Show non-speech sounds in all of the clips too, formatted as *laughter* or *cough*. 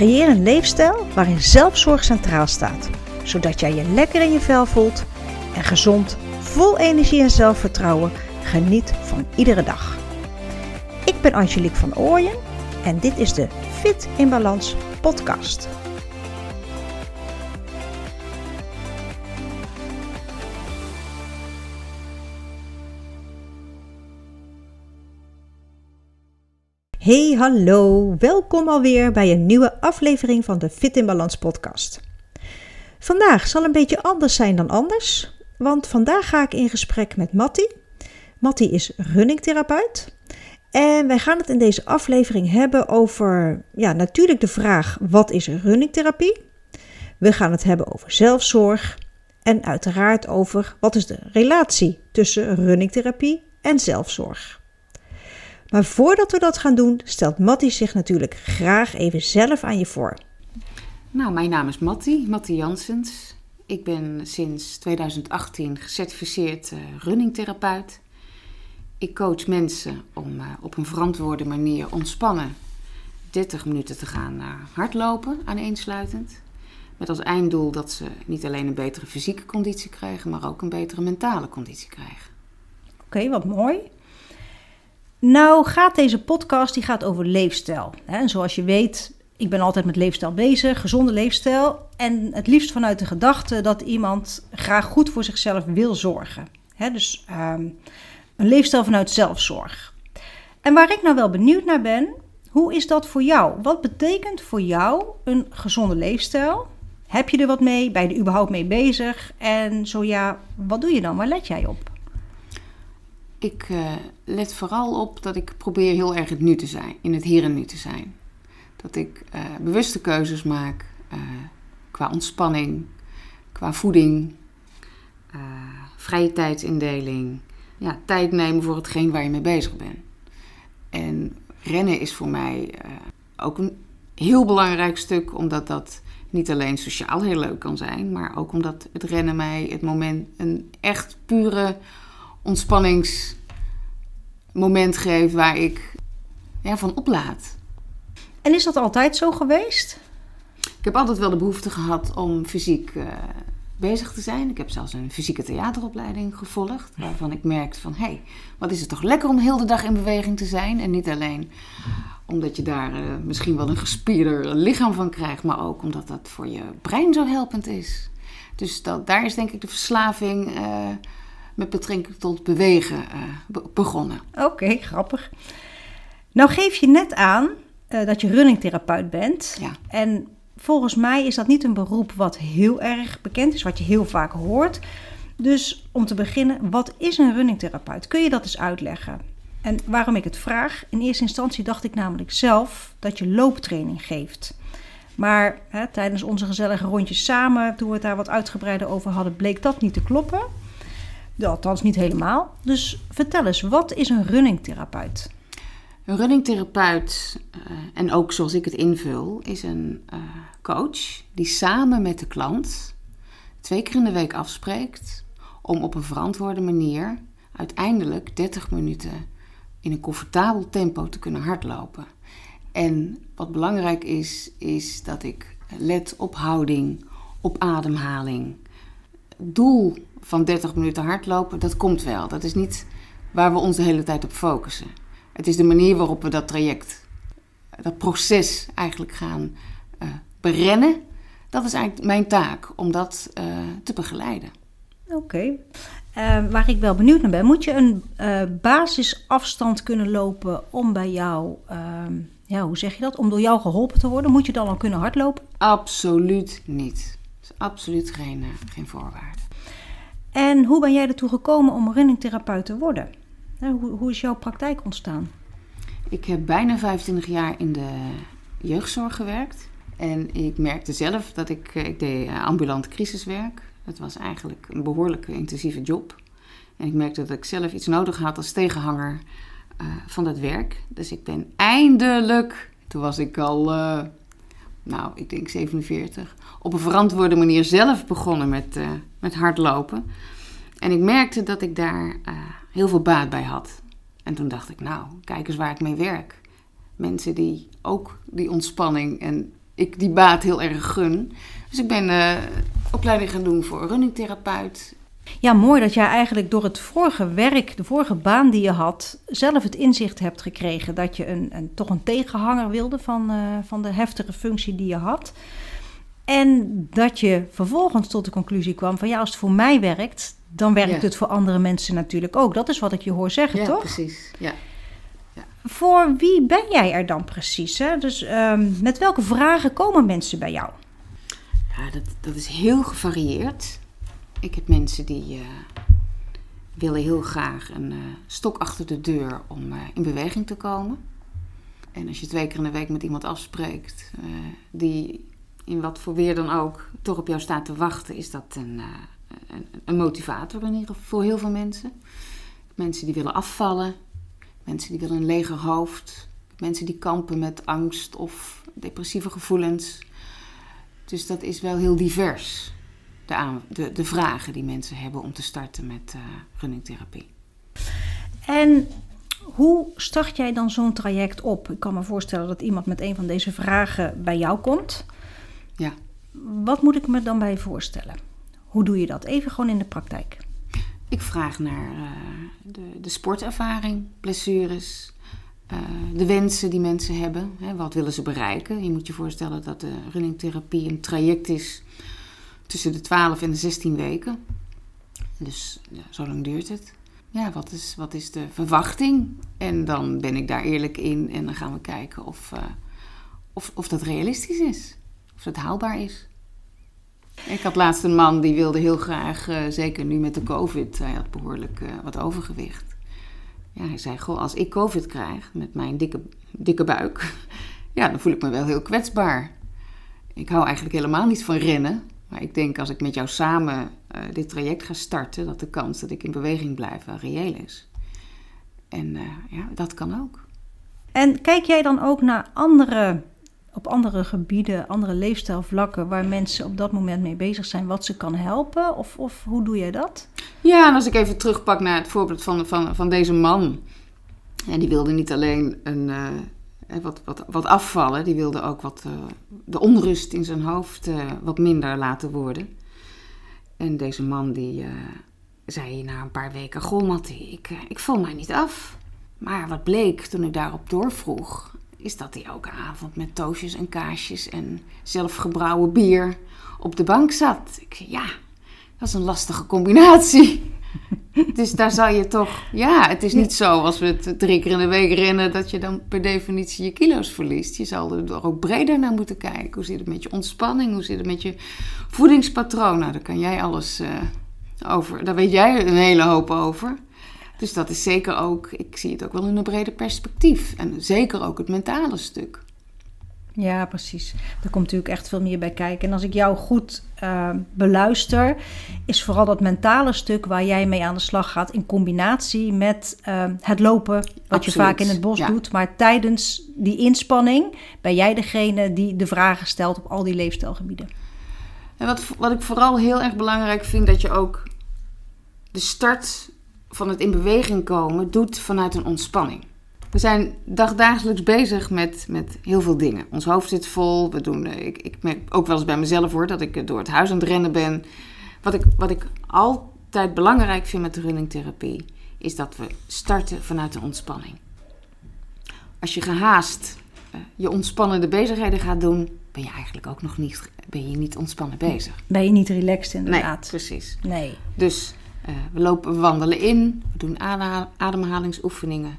Creëer een leefstijl waarin zelfzorg centraal staat, zodat jij je lekker in je vel voelt en gezond, vol energie en zelfvertrouwen geniet van iedere dag. Ik ben Angelique van Ooyen en dit is de Fit in Balans podcast. Hey, hallo. Welkom alweer bij een nieuwe aflevering van de Fit in Balans podcast. Vandaag zal een beetje anders zijn dan anders, want vandaag ga ik in gesprek met Matti. Matti is runningtherapeut en wij gaan het in deze aflevering hebben over ja, natuurlijk de vraag wat is runningtherapie? We gaan het hebben over zelfzorg en uiteraard over wat is de relatie tussen runningtherapie en zelfzorg. Maar voordat we dat gaan doen, stelt Matti zich natuurlijk graag even zelf aan je voor. Nou, mijn naam is Matti, Matti Jansens. Ik ben sinds 2018 gecertificeerd uh, runningtherapeut. Ik coach mensen om uh, op een verantwoorde manier ontspannen 30 minuten te gaan uh, hardlopen aaneensluitend. Met als einddoel dat ze niet alleen een betere fysieke conditie krijgen, maar ook een betere mentale conditie krijgen. Oké, wat mooi. Nou gaat deze podcast die gaat over leefstijl. En zoals je weet, ik ben altijd met leefstijl bezig, gezonde leefstijl. En het liefst vanuit de gedachte dat iemand graag goed voor zichzelf wil zorgen. dus um, een leefstijl vanuit zelfzorg. En waar ik nou wel benieuwd naar ben, hoe is dat voor jou? Wat betekent voor jou een gezonde leefstijl? Heb je er wat mee? Ben je er überhaupt mee bezig? En zo ja, wat doe je dan? Waar let jij op? Ik uh, let vooral op dat ik probeer heel erg het nu te zijn, in het hier en nu te zijn. Dat ik uh, bewuste keuzes maak uh, qua ontspanning, qua voeding, vrije tijdsindeling. Ja, tijd nemen voor hetgeen waar je mee bezig bent. En rennen is voor mij ook een heel belangrijk stuk, omdat dat niet alleen sociaal heel leuk kan zijn, maar ook omdat het rennen mij het moment een echt pure ontspanningsmoment geeft waar ik ja, van oplaad. En is dat altijd zo geweest? Ik heb altijd wel de behoefte gehad om fysiek uh, bezig te zijn. Ik heb zelfs een fysieke theateropleiding gevolgd, waarvan ik merkte van hé, hey, wat is het toch lekker om heel de dag in beweging te zijn. En niet alleen omdat je daar uh, misschien wel een gespierder lichaam van krijgt, maar ook omdat dat voor je brein zo helpend is. Dus dat, daar is denk ik de verslaving. Uh, met betrekking tot bewegen uh, begonnen. Oké, grappig. Nou geef je net aan uh, dat je runningtherapeut bent. Ja. En volgens mij is dat niet een beroep wat heel erg bekend is, wat je heel vaak hoort. Dus om te beginnen, wat is een runningtherapeut? Kun je dat eens uitleggen? En waarom ik het vraag? In eerste instantie dacht ik namelijk zelf dat je looptraining geeft. Maar hè, tijdens onze gezellige rondjes samen, toen we het daar wat uitgebreider over hadden, bleek dat niet te kloppen. Althans, niet helemaal. Dus vertel eens, wat is een runningtherapeut? Een runningtherapeut, uh, en ook zoals ik het invul, is een uh, coach die samen met de klant twee keer in de week afspreekt om op een verantwoorde manier uiteindelijk 30 minuten in een comfortabel tempo te kunnen hardlopen. En wat belangrijk is, is dat ik let op houding, op ademhaling. Doel van 30 minuten hardlopen, dat komt wel. Dat is niet waar we ons de hele tijd op focussen. Het is de manier waarop we dat traject, dat proces eigenlijk gaan uh, berennen. Dat is eigenlijk mijn taak, om dat uh, te begeleiden. Oké. Okay. Uh, waar ik wel benieuwd naar ben, moet je een basisafstand kunnen lopen om bij jou, ehm, ja, hoe zeg je dat, om door jou geholpen te worden? Moet je dan al kunnen hardlopen? Absoluut niet. Dat is absoluut geen, geen voorwaarde. En hoe ben jij ertoe gekomen om runningtherapeut te worden? Hoe, is jouw praktijk ontstaan? Ik heb bijna 25 jaar in de jeugdzorg gewerkt. En ik merkte zelf dat ik, eh, ik deed eh, ambulant crisiswerk. Dat was eigenlijk een behoorlijk intensieve job. En ik merkte dat ik zelf iets nodig had als tegenhanger uh, van dat werk. Dus ik ben eindelijk, toen was ik al, nou, ik denk 47, op een verantwoorde manier zelf begonnen met, uh, met hardlopen. En ik merkte dat ik daar uh, heel veel baat bij had. En toen dacht ik, nou, kijk eens waar ik mee werk. Mensen die ook die ontspanning en ik die baat heel erg gun. Dus ik ben uh, opleiding gaan doen voor runningtherapeut. Ja, mooi dat jij eigenlijk door het vorige werk, de vorige baan die je had, zelf het inzicht hebt gekregen dat je een, een toch een tegenhanger wilde van, uh, van de heftige functie die je had. En dat je vervolgens tot de conclusie kwam van ja, als het voor mij werkt, dan werkt het voor andere mensen natuurlijk ook. Dat is wat ik je hoor zeggen, ja, toch? Precies. Ja, ja. Voor wie ben jij er dan precies? Hè? Dus um, met welke vragen komen mensen bij jou? Ja, dat, dat is heel gevarieerd. Ik heb mensen die uh, willen heel graag een uh, stok achter de deur om uh, in beweging te komen. En als je twee keer in de week met iemand afspreekt die in wat voor weer dan ook toch op jou staat te wachten, is dat een, een, een motivator voor heel veel mensen. Mensen die willen afvallen, mensen die willen een leger hoofd, mensen die kampen met angst of depressieve gevoelens. Dus dat is wel heel divers, de, aan, de, de vragen die mensen hebben om te starten met uh, runningtherapie. En hoe start jij dan zo'n traject op? Ik kan me voorstellen dat iemand met een van deze vragen bij jou komt. Ja. Wat moet ik me dan bij je voorstellen? Hoe doe je dat? Even gewoon in de praktijk. Ik vraag naar uh, de, de sportervaring, blessures, uh, de wensen die mensen hebben. Hè, wat willen ze bereiken? Je moet je voorstellen dat de runningtherapie een traject is tussen de 12 en de 16 weken. Dus ja, zo lang duurt het. Ja, wat is, wat is de verwachting? En dan ben ik daar eerlijk in en dan gaan we kijken of, uh, of, of dat realistisch is. Of het haalbaar is. Ik had laatst een man die wilde heel graag, uh, zeker nu met de COVID, hij had behoorlijk uh, wat overgewicht. Ja, hij zei, goh, als ik COVID krijg met mijn dikke, dikke buik, *laughs* ja, dan voel ik me wel heel kwetsbaar. Ik hou eigenlijk helemaal niet van rennen. Maar ik denk als ik met jou samen uh, dit traject ga starten, dat de kans dat ik in beweging blijf wel reëel is. En ja, dat kan ook. En kijk jij dan ook naar andere op andere gebieden, andere leefstijlvlakken waar mensen op dat moment mee bezig zijn, wat ze kan helpen? Of, of hoe doe jij dat? Ja, en als ik even terugpak naar het voorbeeld van, van, van deze man. En die wilde niet alleen een, uh, wat, wat, wat afvallen, die wilde ook wat, uh, de onrust in zijn hoofd uh, wat minder laten worden. En deze man die zei na een paar weken: Goh, Mattie, ik, ik val mij niet af. Maar wat bleek toen ik daarop doorvroeg, is dat hij elke avond met toosjes en kaasjes en zelfgebrouwen bier op de bank zat. Ik zei, ja, dat is een lastige combinatie. *laughs* dus daar zal je toch, ja, het is niet zo als we het drie keer in de week rennen dat je dan per definitie je kilo's verliest. Je zal er ook breder naar moeten kijken. Hoe zit het met je ontspanning? Hoe zit het met je voedingspatroon? Nou, daar kan jij alles uh, over, daar weet jij een hele hoop over. Dus dat is zeker ook, ik zie het ook wel in een breder perspectief. En zeker ook het mentale stuk. Ja, precies. Er komt natuurlijk echt veel meer bij kijken. En als ik jou goed uh, beluister, is vooral dat mentale stuk waar jij mee aan de slag gaat in combinatie met uh, het lopen, wat Absoluut. je vaak in het bos ja. doet. Maar tijdens die inspanning ben jij degene die de vragen stelt op al die leefstijlgebieden. En wat, wat ik vooral heel erg belangrijk vind, dat je ook de start van het in beweging komen doet vanuit een ontspanning. We zijn dagdagelijks bezig met, met heel veel dingen. Ons hoofd zit vol. We doen, ik, ik merk ook wel eens bij mezelf hoor dat ik door het huis aan het rennen ben. Wat ik, wat ik altijd belangrijk vind met de runningtherapie, is dat we starten vanuit de ontspanning. Als je gehaast uh, je ontspannende bezigheden gaat doen, ben je eigenlijk ook nog niet, ben je niet ontspannen bezig. Ben je niet relaxed inderdaad. Nee, precies. Nee. Dus uh, we lopen, we wandelen in, we doen ademhalingsoefeningen.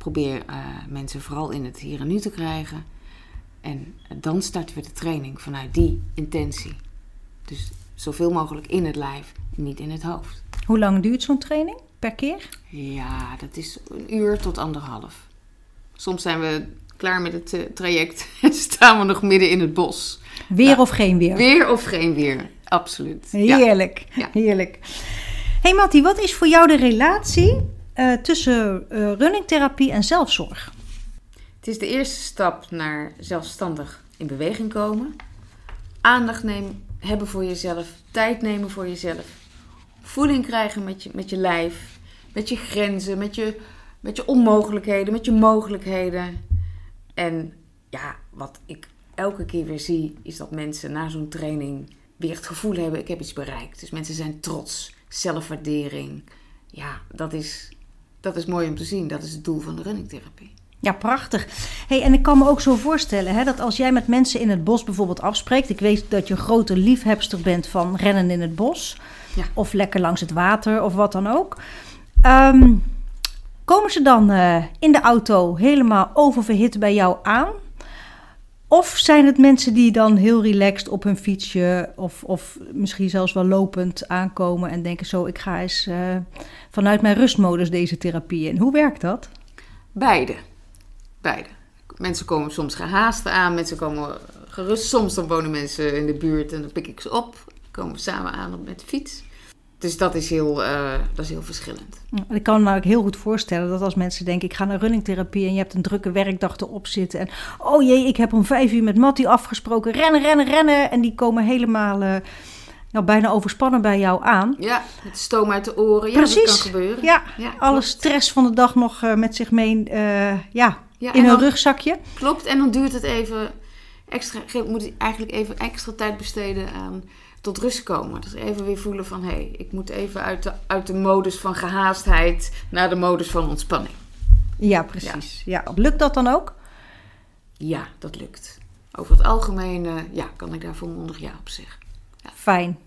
Probeer uh, mensen vooral in het hier en nu te krijgen. En dan starten we de training vanuit die intentie. Dus zoveel mogelijk in het lijf, niet in het hoofd. Hoe lang duurt zo'n training per keer? Ja, dat is een uur tot anderhalf. Soms zijn we klaar met het uh, traject *laughs* en staan we nog midden in het bos. Weer nou, of geen weer? Weer of geen weer, absoluut. Heerlijk, ja. heerlijk. Hey Matti, wat is voor jou de relatie uh, tussen uh, runningtherapie en zelfzorg? Het is de eerste stap naar zelfstandig in beweging komen. Aandacht nemen, hebben voor jezelf, tijd nemen voor jezelf. Voeding krijgen met je, met je lijf, met je grenzen, met je, met je onmogelijkheden, met je mogelijkheden. En ja, wat ik elke keer weer zie, is dat mensen na zo'n training weer het gevoel hebben: ik heb iets bereikt. Dus mensen zijn trots, zelfwaardering. Ja, dat is, dat is mooi om te zien. Dat is het doel van de runningtherapie. Ja, prachtig. Hey, en ik kan me ook zo voorstellen hè, dat als jij met mensen in het bos bijvoorbeeld afspreekt. Ik weet dat je een grote liefhebster bent van rennen in het bos. Ja. Of lekker langs het water of wat dan ook. Ehm, komen ze dan eh, in de auto helemaal oververhit bij jou aan? Of zijn het mensen die dan heel relaxed op hun fietsje of, of misschien zelfs wel lopend aankomen en denken zo, ik ga eens eh, vanuit mijn rustmodus deze therapie in. Hoe werkt dat? Beide. Beide. Mensen komen soms gehaast aan, mensen komen gerust. Soms dan wonen mensen in de buurt en dan pik ik ze op. Komen samen aan met de fiets. Dus dat is heel, eh, dat is heel verschillend. Ja, Ik kan me ook heel goed voorstellen dat als mensen denken: ik ga naar runningtherapie en je hebt een drukke werkdag erop zitten. En oh jee, ik heb om vijf uur met Mattie afgesproken. Rennen, rennen, rennen. En die komen helemaal eh, nou, bijna overspannen bij jou aan. Ja, met stoom uit de oren. Ja, Precies. dat kan gebeuren. Ja, Ja, alle stress van de dag nog eh, met zich mee ja, Ja, in hun dan- rugzakje. Klopt, en dan duurt het even extra. Moet eigenlijk even extra tijd besteden aan tot rust komen. Dus even weer voelen van hé, hey, ik moet even uit de, uit de modus van gehaastheid naar de modus van ontspanning. Ja, precies. Ja. Lukt dat dan ook? Ja, dat lukt. Over het algemeen eh, ja, kan ik daar volmondig ja op zeggen. Fijn.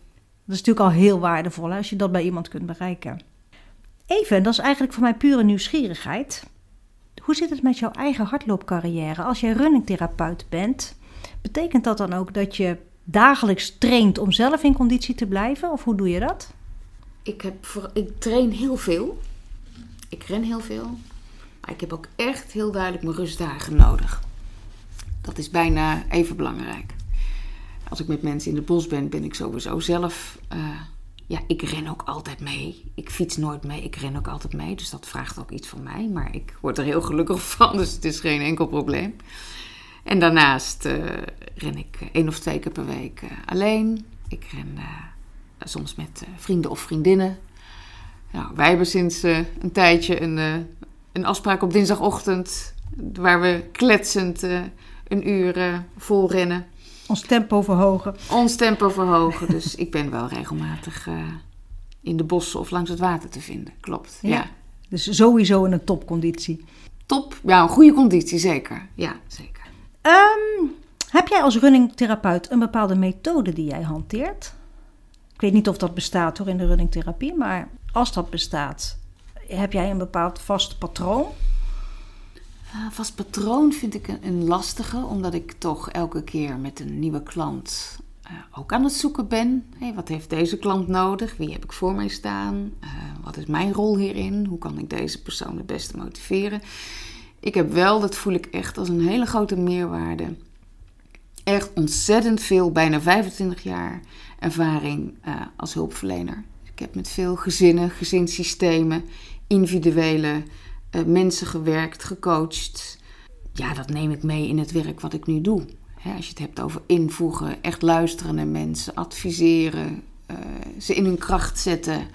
Dat is natuurlijk al heel waardevol hè, als je dat bij iemand kunt bereiken. Even, dat is eigenlijk voor mij pure nieuwsgierigheid. Hoe zit het met jouw eigen hardloopcarrière? Als jij runningtherapeut bent, betekent dat dan ook dat je dagelijks traint om zelf in conditie te blijven? Of hoe doe je dat? Ik, heb voor, ik train heel veel. Ik ren heel veel. Maar ik heb ook echt heel duidelijk mijn rustdagen nodig. Dat is bijna even belangrijk. Als ik met mensen in het bos ben, ben ik sowieso zelf. eh, ja, ik ren ook altijd mee. Ik fiets nooit mee. Ik ren ook altijd mee. Dus dat vraagt ook iets van mij. Maar ik word er heel gelukkig *laughs* van. Dus het is geen enkel probleem. En daarnaast eh, ren ik eh, één of twee keer per week eh, alleen. Ik ren soms met vrienden of vriendinnen. Nou, wij hebben sinds een tijdje een, een afspraak op dinsdagochtend. Waar we kletsend een uur vol rennen. Ons tempo verhogen. Ons tempo verhogen. Dus ik ben wel regelmatig in de bossen of langs het water te vinden. Klopt. Ja. Ja. Dus sowieso in een topconditie. Top. Ja, een goede conditie, zeker. Ja, zeker. Ehm, heb jij als runningtherapeut een bepaalde methode die jij hanteert? Ik weet niet of dat bestaat hoor in de runningtherapie, maar als dat bestaat, heb jij een bepaald vast patroon? Ah, vast patroon vind ik een, een lastige, omdat ik toch elke keer met een nieuwe klant eh, ook aan het zoeken ben. Hey, wat heeft deze klant nodig? Wie heb ik voor mij staan? Eh, wat is mijn rol hierin? Hoe kan ik deze persoon het beste motiveren? Ik heb wel, dat voel ik echt als een hele grote meerwaarde. Echt ontzettend veel, bijna 25 jaar ervaring eh, als hulpverlener. Ik heb met veel gezinnen, gezinssystemen, individuele eh, mensen gewerkt, gecoacht. Ja, dat neem ik mee in het werk wat ik nu doe. Als je het hebt over invoegen, echt luisteren naar mensen, adviseren, eh, ze in hun kracht zetten.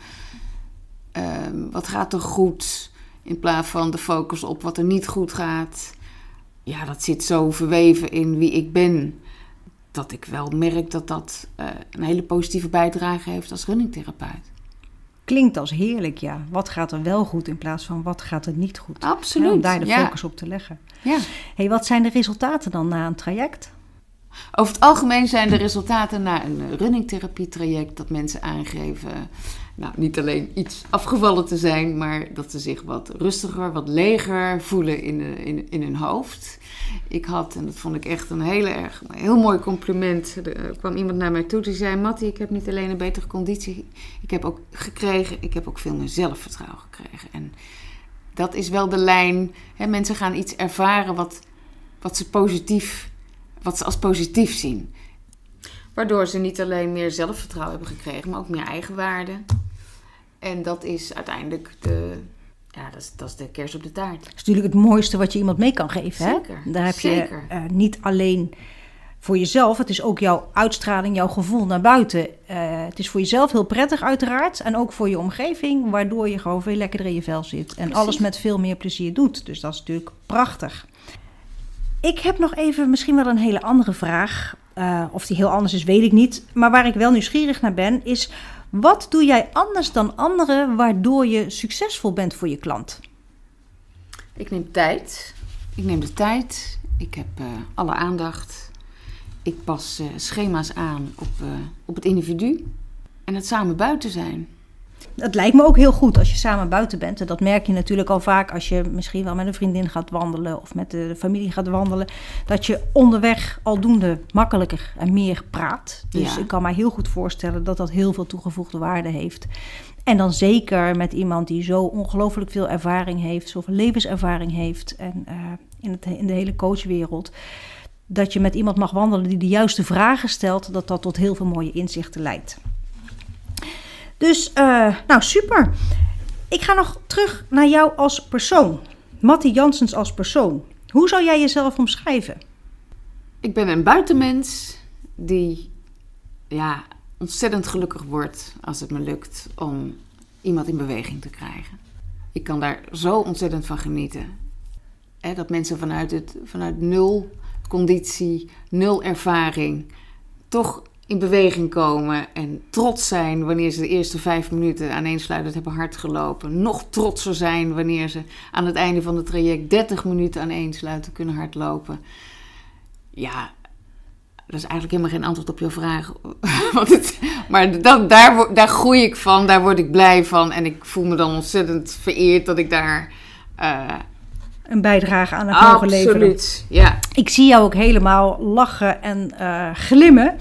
Ehm, wat gaat er goed? In plaats van de focus op wat er niet goed gaat. Ja, dat zit zo verweven in wie ik ben. Dat ik wel merk dat dat eh, een hele positieve bijdrage heeft als runningtherapeut. Klinkt als heerlijk, ja. Wat gaat er wel goed in plaats van wat gaat er niet goed? Absoluut. Om daar de ja. focus op te leggen. Ja. Hey, wat zijn de resultaten dan na een traject? Over het algemeen zijn de resultaten na een runningtherapietraject dat mensen aangeven, nou niet alleen iets afgevallen te zijn, maar dat ze zich wat rustiger, wat leger voelen in, eh, in, in hun hoofd. Ik had, en dat vond ik echt een hele erg, een heel mooi compliment. Er eh, kwam iemand naar mij toe die zei: Mattie, ik heb niet alleen een betere conditie, ik heb ook gekregen, ik heb ook veel meer zelfvertrouwen gekregen. En dat is wel de lijn. Hè, mensen gaan iets ervaren wat, wat ze positief wat ze als positief zien. Waardoor ze niet alleen meer zelfvertrouwen hebben gekregen, maar ook meer eigenwaarde. En dat is uiteindelijk de, ja, dat is, dat is de kers op de taart. Dat is natuurlijk het mooiste wat je iemand mee kan geven. Hè? Zeker, Daar heb zeker. je eh, niet alleen voor jezelf, het is ook jouw uitstraling, jouw gevoel naar buiten. Eh, het is voor jezelf heel prettig uiteraard en ook voor je omgeving, waardoor je gewoon veel lekkerder in je vel zit. En Precies. alles met veel meer plezier doet. Dus dat is natuurlijk prachtig. Ik heb nog even misschien wel een hele andere vraag. Uh, of die heel anders is, weet ik niet. Maar waar ik wel nieuwsgierig naar ben, is wat doe jij anders dan anderen waardoor je succesvol bent voor je klant? Ik neem tijd. Ik neem de tijd. Ik heb uh, alle aandacht. Ik pas uh, schema's aan op, op het individu. En het samen buiten zijn. Het lijkt me ook heel goed als je samen buiten bent. En dat merk je natuurlijk al vaak als je misschien wel met een vriendin gaat wandelen of met de familie gaat wandelen. Dat je onderweg aldoende makkelijker en meer praat. Dus ik kan mij heel goed voorstellen dat dat heel veel toegevoegde waarde heeft. En dan zeker met iemand die zo ongelooflijk veel ervaring heeft, zoveel levenservaring heeft en uh, in, het, in de hele coachwereld. Dat je met iemand mag wandelen die de juiste vragen stelt, dat dat tot heel veel mooie inzichten leidt. Dus, uh, nou super. Ik ga nog terug naar jou als persoon. Mattie Janssens als persoon. Hoe zou jij jezelf omschrijven? Ik ben een buitenmens die ja, ontzettend gelukkig wordt als het me lukt om iemand in beweging te krijgen. Ik kan daar zo ontzettend van genieten. dat mensen vanuit, het, vanuit nul conditie, nul ervaring, toch in beweging komen en trots zijn wanneer ze de eerste vijf minuten aaneensluitend hebben hard gelopen. Nog trotser zijn wanneer ze aan het einde van het traject 30 minuten aaneensluiten kunnen hardlopen. Ja, dat is eigenlijk helemaal geen antwoord op jouw vraag. *laughs* maar dat, daar, daar groei ik van, daar word ik blij van. En ik voel me dan ontzettend vereerd dat ik daar... Uh, een bijdrage aan het mogen leveren. Absoluut, ja. Ik zie jou ook helemaal lachen en uh, glimmen.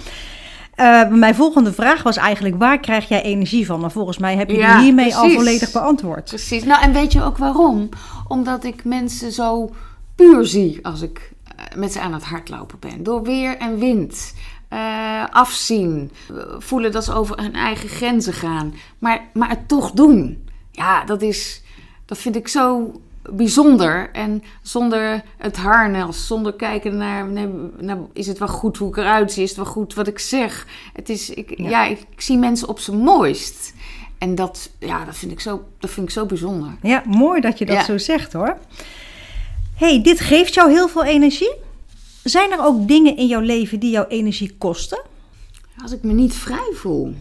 Uh, mijn volgende vraag was eigenlijk: waar krijg jij energie van? Maar volgens mij heb je die hiermee al volledig beantwoord. Precies. Nou, en weet je ook waarom? Omdat ik mensen zo puur zie als ik eh, met ze aan het hardlopen ben. Door weer en wind. Uh, afzien. Voelen dat ze over hun eigen grenzen gaan. Maar, maar het toch doen. Ja, dat is. Dat vind ik zo bijzonder. En zonder het harnas, zonder kijken naar, naar, is het wel goed hoe ik eruit zie, is het wel goed wat ik zeg. Het is, ik, ja. ik, zie mensen op zijn mooist. En dat, ja, dat, vind ik zo, dat vind ik zo bijzonder. Ja, mooi dat je dat zo zegt hoor. hey, dit geeft jou heel veel energie. Zijn er ook dingen in jouw leven die jouw energie kosten? Als ik me niet vrij voel.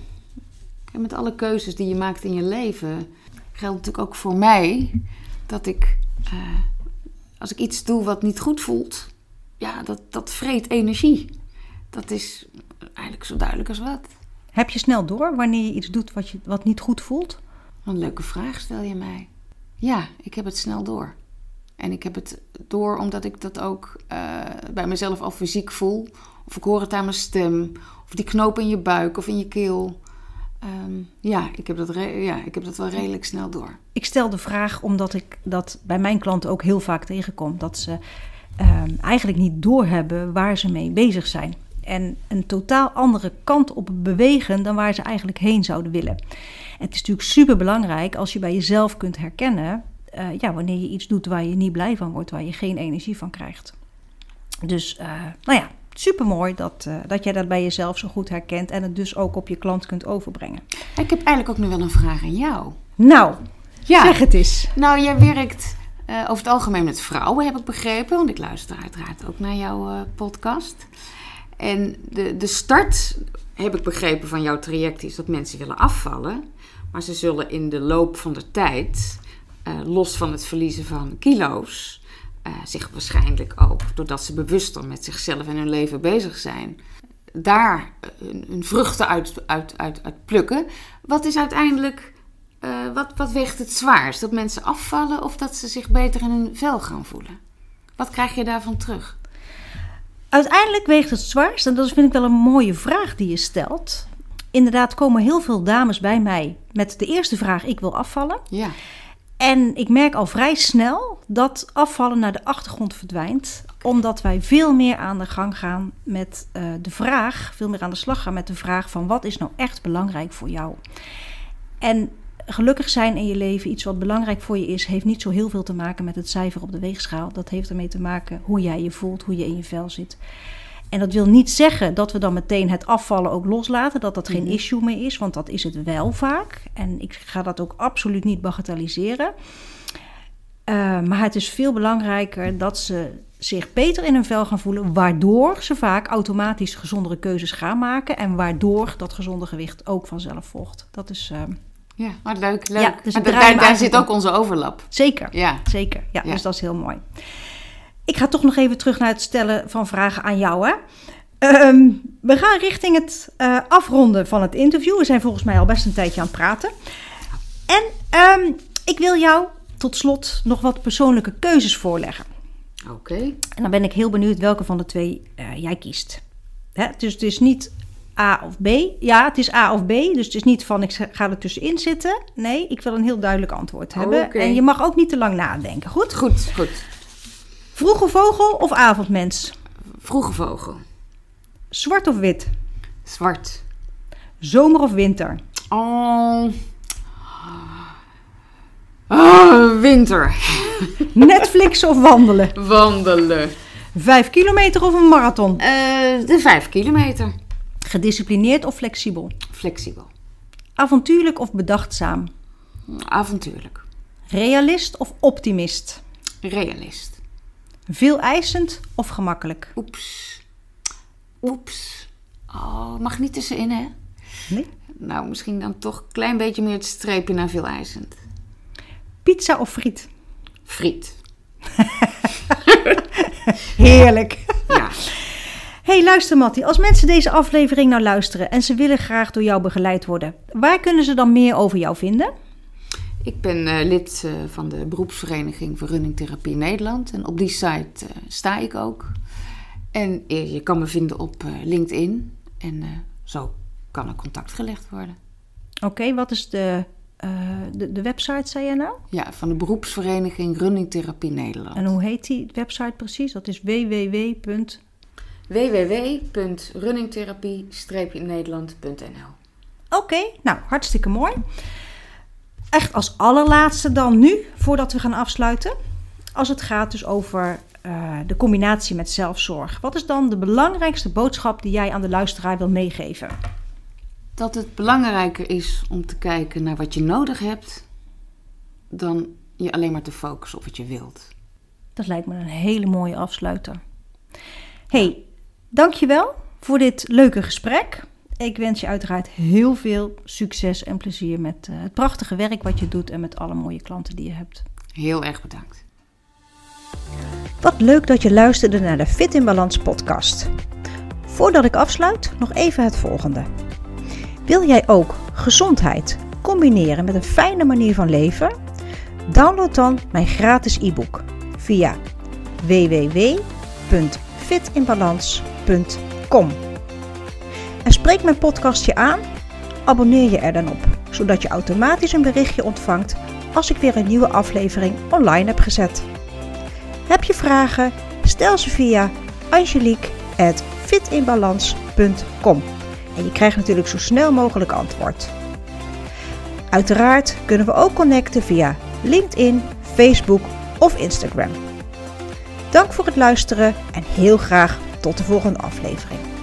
En met alle keuzes die je maakt in je leven, geldt natuurlijk ook voor mij dat ik, uh, als ik iets doe wat niet goed voelt, ja, dat, dat vreet energie. Dat is eigenlijk zo duidelijk als wat. Heb je snel door wanneer je iets doet wat, je, wat niet goed voelt? een leuke vraag stel je mij. Ja, ik heb het snel door. En ik heb het door omdat ik dat ook uh, bij mezelf al fysiek voel. Of ik hoor het aan mijn stem. Of die knoop in je buik of in je keel. Um, ja, ik heb, dat ja, ik heb dat wel redelijk snel door. Ik stel de vraag omdat ik dat bij mijn klanten ook heel vaak tegenkom. Dat ze um, eigenlijk niet doorhebben waar ze mee bezig zijn. En een totaal andere kant op bewegen dan waar ze eigenlijk heen zouden willen. En het is natuurlijk super belangrijk als je bij jezelf kunt herkennen. Uh, ja, wanneer je iets doet waar je niet blij van wordt, waar je geen energie van krijgt. Dus, uh, nou ja, super mooi dat, uh, dat jij dat bij jezelf zo goed herkent en het dus ook op je klant kunt overbrengen. Ik heb eigenlijk ook nu wel een vraag aan jou. Nou, ja. zeg het eens. Nou, jij werkt uh, over het algemeen met vrouwen, heb ik begrepen. Want ik luister uiteraard ook naar jouw uh, podcast. En de, de start, heb ik begrepen van jouw traject, is dat mensen willen afvallen. Maar ze zullen in de loop van de tijd, los van het verliezen van kilo's uh, zich waarschijnlijk ook, doordat ze bewuster met zichzelf en hun leven bezig zijn, daar hun, vruchten uit, uit, uit, uit, plukken. Wat is uiteindelijk, uh, wat, wat weegt het zwaarst? Dat mensen afvallen of dat ze zich beter in hun vel gaan voelen? Wat krijg je daarvan terug? Uiteindelijk weegt het zwaarst, en dat vind ik wel een mooie vraag die je stelt. Inderdaad komen heel veel dames bij mij met de eerste vraag: ik wil afvallen. Ja. En ik merk al vrij snel dat afvallen naar de achtergrond verdwijnt. Omdat wij veel meer aan de gang gaan met uh, de vraag, veel meer aan de slag gaan met de vraag van wat is nou echt belangrijk voor jou? En gelukkig zijn in je leven, iets wat belangrijk voor je is, heeft niet zo heel veel te maken met het cijfer op de weegschaal. Dat heeft ermee te maken hoe jij je voelt, hoe je in je vel zit. En dat wil niet zeggen dat we dan meteen het afvallen ook loslaten, dat dat geen mhm. issue meer is, want dat is het wel vaak. En ik ga dat ook absoluut niet bagatelliseren. Uh, maar het is veel belangrijker dat ze zich beter in hun vel gaan voelen, waardoor ze vaak automatisch gezondere keuzes gaan maken en waardoor dat gezonde gewicht ook vanzelf volgt. Dat is uh, ja, maar leuk, leuk. Ja, dus maar daar, zit ook onze overlap. zeker, Ja. zeker. Ja, Ja. dus dat is heel mooi. Ik ga toch nog even terug naar het stellen van vragen aan jou. Hè? Ehm, we gaan richting het eh, afronden van het interview. We zijn volgens mij al best een tijdje aan het praten. En ehm, ik wil jou tot slot nog wat persoonlijke keuzes voorleggen. Oké. En dan ben ik heel benieuwd welke van de twee eh, jij kiest. Hè? Dus het is niet A of B. Ja, het is A of B. Dus het is niet van ik ga er tussenin zitten. Nee, ik wil een heel duidelijk antwoord hebben. En je mag ook niet te lang nadenken. Goed? Goed, goed. Vroege vogel of avondmens? Vroege vogel. Zwart of wit? Zwart. Zomer of winter? Oh. Oh, winter. *laughs* Netflix of wandelen? Wandelen. Vijf kilometer of een marathon? Eh, de vijf kilometer. Gedisciplineerd of flexibel? Flexibel. Avontuurlijk of bedachtzaam? Avontuurlijk. Realist of optimist? Realist. Veel eisend of gemakkelijk? Oeps. Oeps. Oh, mag niet tussenin, hè? Nee. Nou, misschien dan toch een klein beetje meer het streepje naar veel eisend. Pizza of friet? Friet. *laughs* Heerlijk. Ja. hey, luister Matti. Als mensen deze aflevering nou luisteren en ze willen graag door jou begeleid worden, waar kunnen ze dan meer over jou vinden? Ik ben eh, lid eh, van de beroepsvereniging voor Running Therapie Nederland. En op die site eh, sta ik ook. En je kan me vinden op LinkedIn. En zo kan er contact gelegd worden. Oké, wat is de, de, de website, zei je nou? Ja, van de beroepsvereniging Running Therapie Nederland. En hoe heet die website precies? Dat is www. www.runningtherapie-nederland.nl Oké, nou hartstikke mooi. Echt als allerlaatste dan nu, voordat we gaan afsluiten. Als het gaat dus over eh, de combinatie met zelfzorg. Wat is dan de belangrijkste boodschap die jij aan de luisteraar wil meegeven? Dat het belangrijker is om te kijken naar wat je nodig hebt... dan je alleen maar te focussen op wat je wilt. Dat lijkt me een hele mooie afsluiter. hey, dankjewel voor dit leuke gesprek. Ik wens je uiteraard heel veel succes en plezier met eh, het prachtige werk wat je doet en met alle mooie klanten die je hebt. Heel erg bedankt. Wat leuk dat je luisterde naar de Fit in Balans podcast. Voordat ik afsluit, nog even het volgende. Wil jij ook gezondheid combineren met een fijne manier van leven? Download dan mijn gratis e-book via www.fitinbalans.com. En spreek mijn podcast je aan? Abonneer je er dan op, zodat je automatisch een berichtje ontvangt als ik weer een nieuwe aflevering online heb gezet. Heb je vragen? Stel ze via angelique.fitinbalans.com en je krijgt natuurlijk zo snel mogelijk antwoord. Uiteraard kunnen we ook connecten via LinkedIn, Facebook of Instagram. Dank voor het luisteren en heel graag tot de volgende aflevering.